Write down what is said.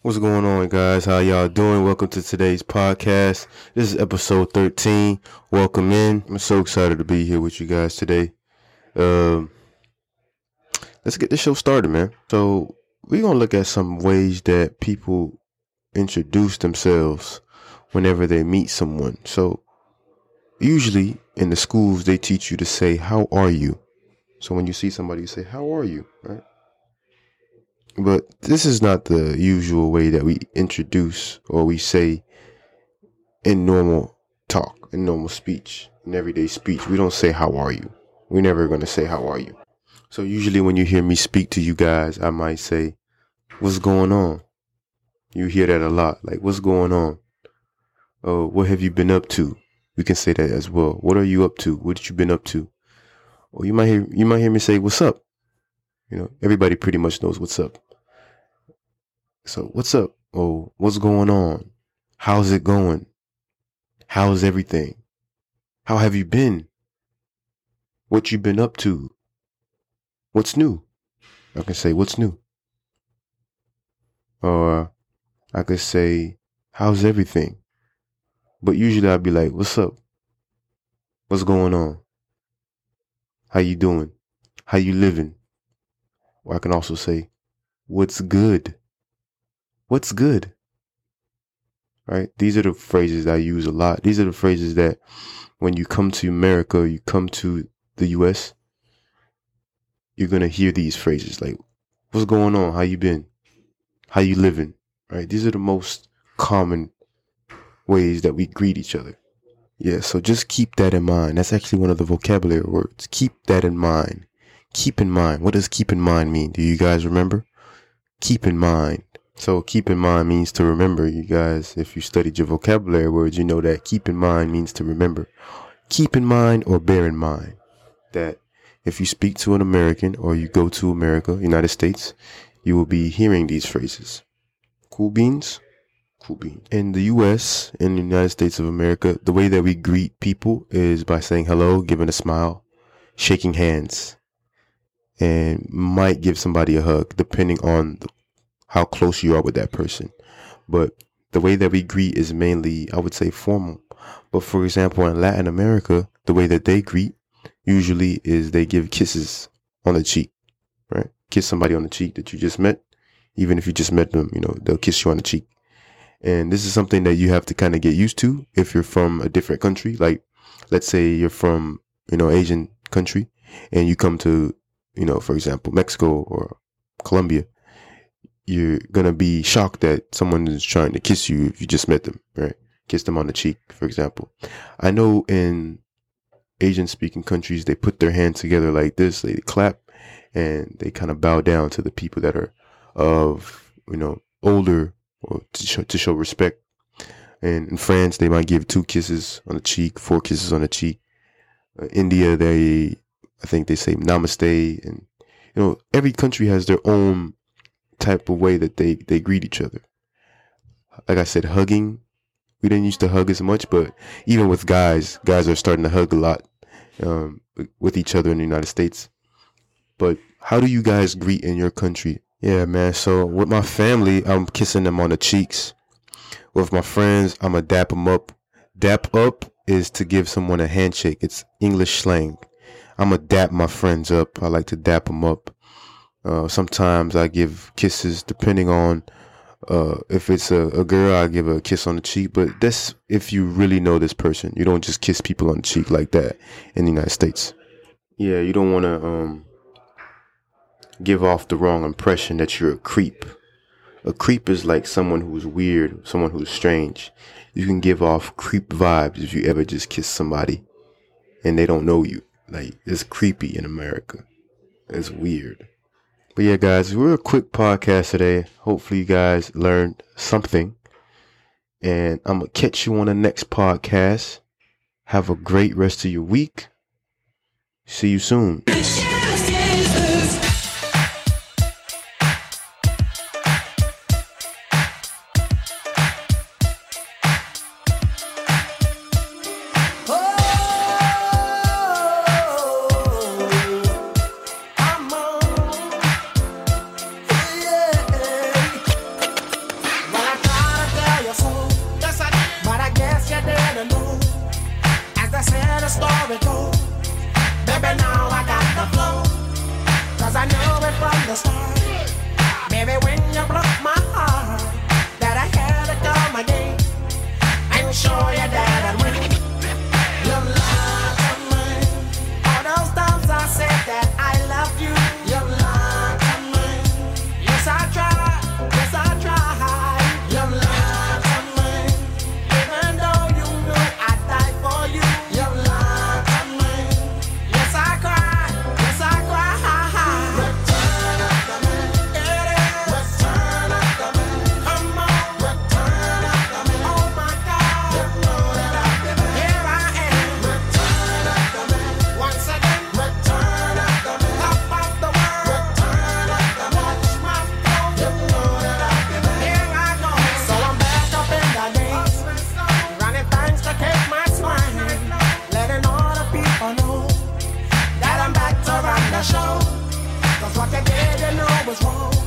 What's going on, guys? How y'all doing? Welcome to today's podcast. This is episode 13. Welcome in. I'm so excited to be here with you guys today. Um, let's get the show started, man. So, we're going to look at some ways that people introduce themselves whenever they meet someone. So, usually in the schools, they teach you to say, How are you? So, when you see somebody, you say, How are you? Right? But this is not the usual way that we introduce or we say in normal talk, in normal speech, in everyday speech. We don't say, How are you? We're never going to say, How are you? So usually when you hear me speak to you guys, I might say, What's going on? You hear that a lot. Like, What's going on? Oh, what have you been up to? We can say that as well. What are you up to? What have you been up to? Or you might hear you might hear me say, What's up? You know, everybody pretty much knows what's up. So what's up? Oh, what's going on? How's it going? How's everything? How have you been? What you been up to? What's new? I can say, what's new? Or I could say, how's everything? But usually I'd be like, what's up? What's going on? How you doing? How you living? Or I can also say, what's good? What's good? Right? These are the phrases I use a lot. These are the phrases that when you come to America, you come to the US, you're going to hear these phrases like, what's going on? How you been? How you living? Right? These are the most common ways that we greet each other. Yeah, so just keep that in mind. That's actually one of the vocabulary words. Keep that in mind. Keep in mind. What does keep in mind mean? Do you guys remember? Keep in mind. So keep in mind means to remember, you guys. If you studied your vocabulary words, you know that keep in mind means to remember. Keep in mind or bear in mind that if you speak to an American or you go to America, United States, you will be hearing these phrases. Cool beans? Cool beans. In the US, in the United States of America, the way that we greet people is by saying hello, giving a smile, shaking hands, and might give somebody a hug depending on how close you are with that person. But the way that we greet is mainly, I would say, formal. But for example, in Latin America, the way that they greet usually is they give kisses on the cheek, right? Kiss somebody on the cheek that you just met. Even if you just met them, you know, they'll kiss you on the cheek. And this is something that you have to kind of get used to if you're from a different country. Like, let's say you're from, you know, Asian country and you come to, you know, for example, Mexico or Colombia you're gonna be shocked that someone is trying to kiss you if you just met them, right? Kiss them on the cheek, for example. I know in Asian speaking countries, they put their hands together like this, they clap and they kind of bow down to the people that are of, you know, older or to show, to show respect. And in France, they might give two kisses on the cheek, four kisses on the cheek. Uh, India, they, I think they say namaste. And, you know, every country has their own type of way that they, they greet each other. Like I said, hugging. We didn't used to hug as much, but even with guys, guys are starting to hug a lot um, with each other in the United States. But how do you guys greet in your country? Yeah, man. So with my family, I'm kissing them on the cheeks. With my friends, I'm a dap them up. Dap up is to give someone a handshake. It's English slang. I'm a dap my friends up. I like to dap them up. Uh, sometimes I give kisses depending on uh, if it's a, a, girl, I give a kiss on the cheek. But that's if you really know this person. You don't just kiss people on the cheek like that in the United States. Yeah, you don't want to um, give off the wrong impression that you're a creep. A creep is like someone who's weird, someone who's strange. You can give off creep vibes if you ever just kiss somebody and they don't know you. Like, it's creepy in America. It's weird. But yeah, guys, we're a quick podcast today. Hopefully, you guys learned something. And I'm going to catch you on the next podcast. Have a great rest of your week. See you soon. Wrong.